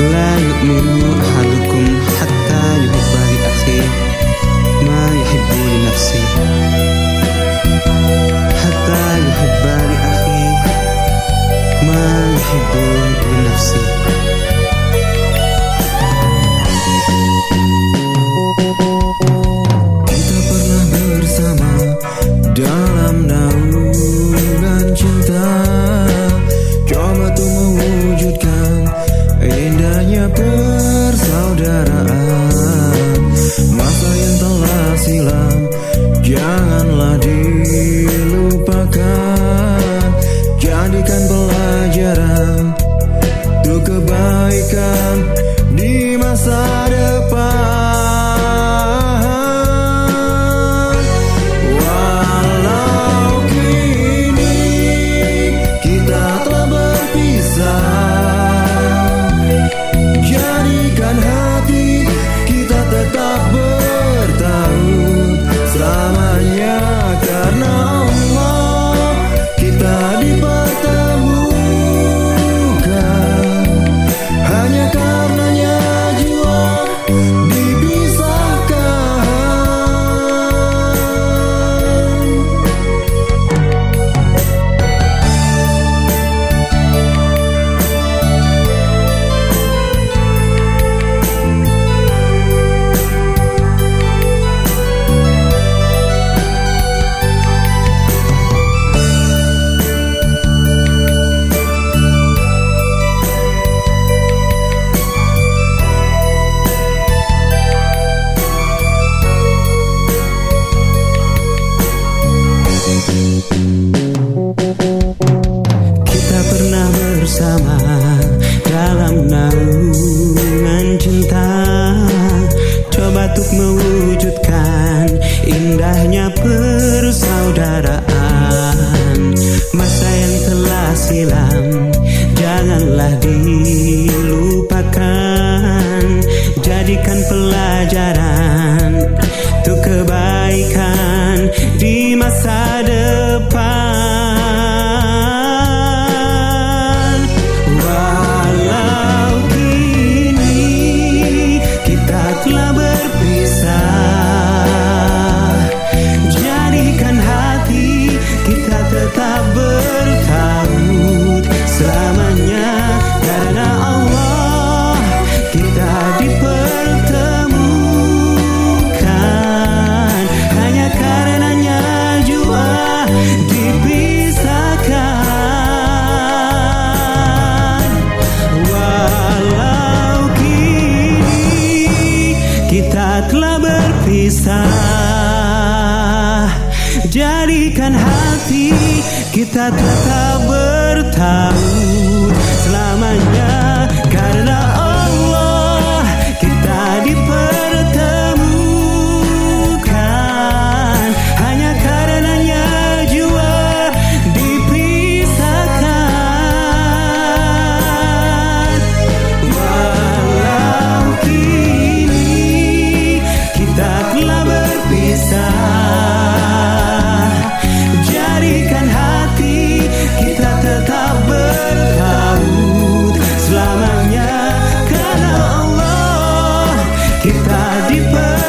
لا يؤمن أحدكم حتى يحب لأخيه ما يحب لنفسه. bersama dalam naungan cinta. Coba untuk mewujudkan indahnya persaudaraan Masa yang telah silam janganlah di berpisah Jadikan hati kita tetap selamanya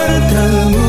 的